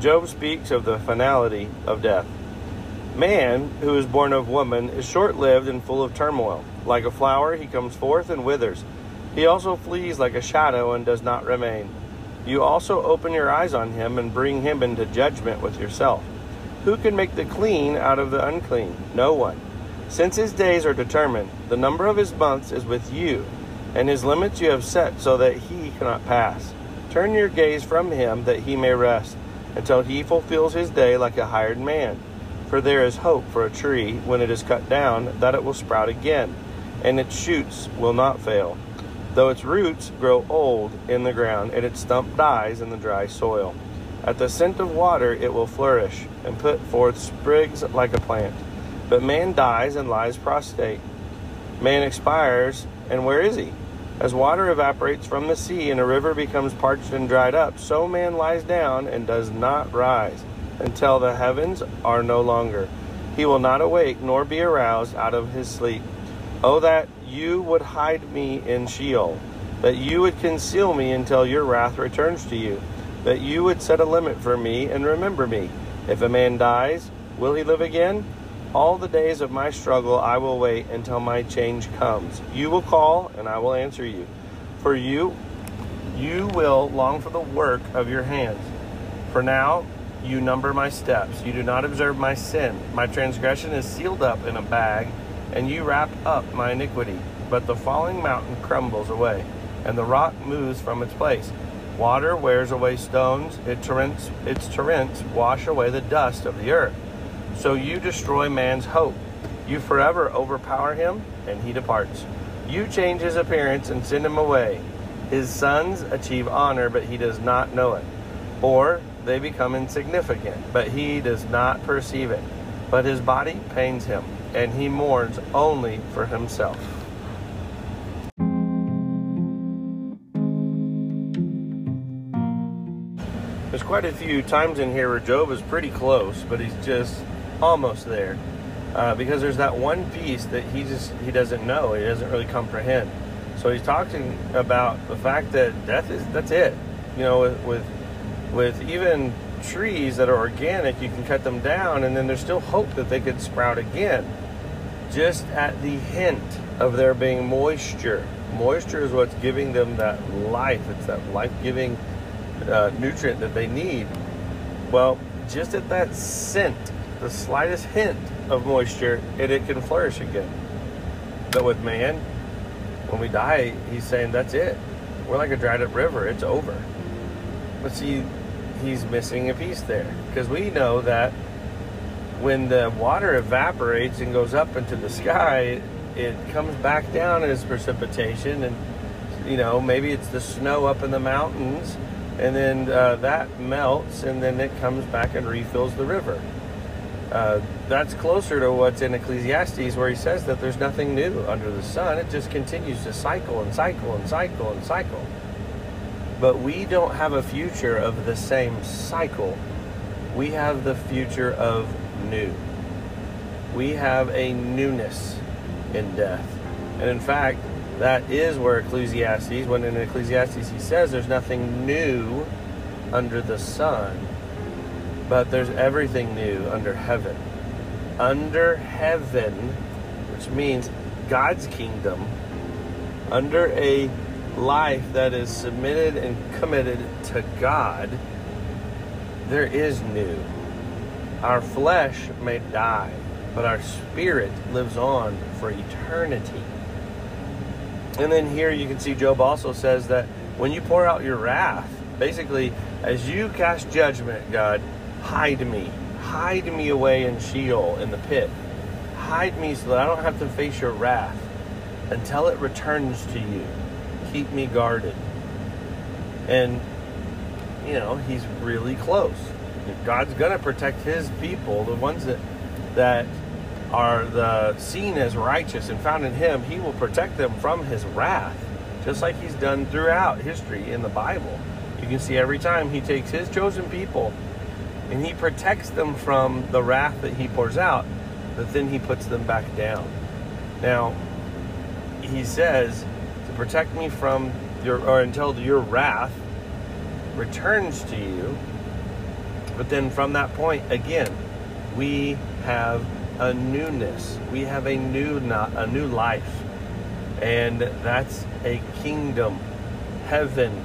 Job speaks of the finality of death. Man, who is born of woman, is short lived and full of turmoil. Like a flower, he comes forth and withers. He also flees like a shadow and does not remain. You also open your eyes on him and bring him into judgment with yourself. Who can make the clean out of the unclean? No one. Since his days are determined, the number of his months is with you, and his limits you have set so that he cannot pass. Turn your gaze from him that he may rest until he fulfills his day like a hired man. For there is hope for a tree when it is cut down that it will sprout again, and its shoots will not fail. Though its roots grow old in the ground, and its stump dies in the dry soil. At the scent of water it will flourish, and put forth sprigs like a plant. But man dies and lies prostrate. Man expires, and where is he? As water evaporates from the sea and a river becomes parched and dried up, so man lies down and does not rise until the heavens are no longer. He will not awake nor be aroused out of his sleep. Oh, that you would hide me in Sheol, that you would conceal me until your wrath returns to you, that you would set a limit for me and remember me. If a man dies, will he live again? All the days of my struggle I will wait until my change comes. You will call, and I will answer you. For you, you will long for the work of your hands. For now, you number my steps. You do not observe my sin. My transgression is sealed up in a bag, and you wrap up my iniquity. But the falling mountain crumbles away, and the rock moves from its place. Water wears away stones, its torrents, its torrents wash away the dust of the earth. So you destroy man's hope. You forever overpower him, and he departs. You change his appearance and send him away. His sons achieve honor, but he does not know it. Or they become insignificant, but he does not perceive it. But his body pains him, and he mourns only for himself. There's quite a few times in here where Job is pretty close, but he's just almost there. Uh, because there's that one piece that he just he doesn't know, he doesn't really comprehend. So he's talking about the fact that death is that's it. You know, with with, with even trees that are organic, you can cut them down, and then there's still hope that they could sprout again. Just at the hint of there being moisture. Moisture is what's giving them that life. It's that life-giving uh, nutrient that they need. Well, just at that scent, the slightest hint of moisture, and it can flourish again. But with man, when we die, he's saying that's it. We're like a dried up river. It's over. But see, he's missing a piece there because we know that when the water evaporates and goes up into the sky, it comes back down as precipitation, and you know maybe it's the snow up in the mountains, and then uh, that melts, and then it comes back and refills the river. Uh, that's closer to what's in Ecclesiastes, where he says that there's nothing new under the sun. It just continues to cycle and cycle and cycle and cycle. But we don't have a future of the same cycle. We have the future of new. We have a newness in death. And in fact, that is where Ecclesiastes, when in Ecclesiastes he says there's nothing new under the sun, but there's everything new under heaven. Under heaven, which means God's kingdom, under a life that is submitted and committed to God, there is new. Our flesh may die, but our spirit lives on for eternity. And then here you can see Job also says that when you pour out your wrath, basically, as you cast judgment, God, hide me. Hide me away in Sheol, in the pit. Hide me so that I don't have to face your wrath until it returns to you. Keep me guarded. And, you know, he's really close. God's going to protect his people, the ones that, that are the seen as righteous and found in him, he will protect them from his wrath, just like he's done throughout history in the Bible. You can see every time he takes his chosen people and he protects them from the wrath that he pours out, but then he puts them back down. Now, he says to protect me from your, or until your wrath returns to you. But then from that point, again, we have a newness. We have a new, not a new life, and that's a kingdom, heaven,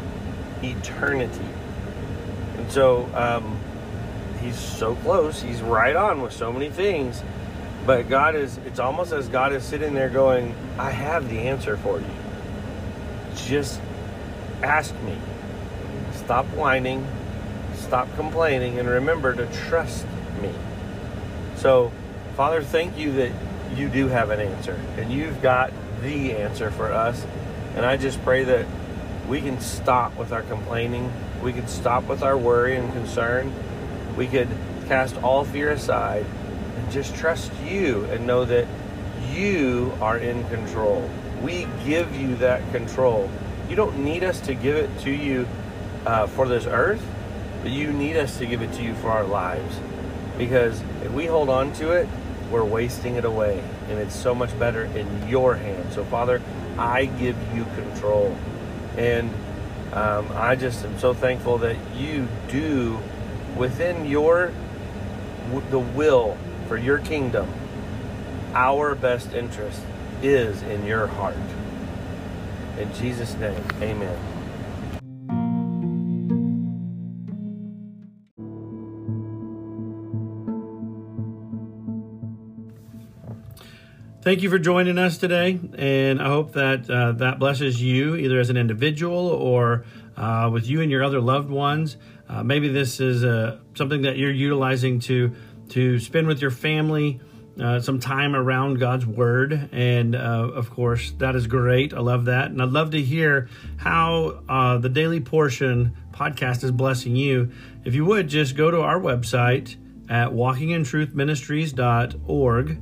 eternity. And so, um, he's so close. He's right on with so many things. But God is, it's almost as God is sitting there going, I have the answer for you. Just ask me. Stop whining. Stop complaining. And remember to trust me. So, Father, thank you that you do have an answer. And you've got the answer for us. And I just pray that we can stop with our complaining. We can stop with our worry and concern we could cast all fear aside and just trust you and know that you are in control. We give you that control. You don't need us to give it to you uh, for this earth, but you need us to give it to you for our lives. Because if we hold on to it, we're wasting it away. And it's so much better in your hands. So, Father, I give you control. And um, I just am so thankful that you do within your the will for your kingdom, our best interest is in your heart. In Jesus' name, amen. Thank you for joining us today, and I hope that uh, that blesses you either as an individual or uh, with you and your other loved ones. Uh, maybe this is uh, something that you're utilizing to to spend with your family uh, some time around God's Word, and uh, of course that is great. I love that, and I'd love to hear how uh, the Daily Portion podcast is blessing you. If you would just go to our website at walkingintruthministries.org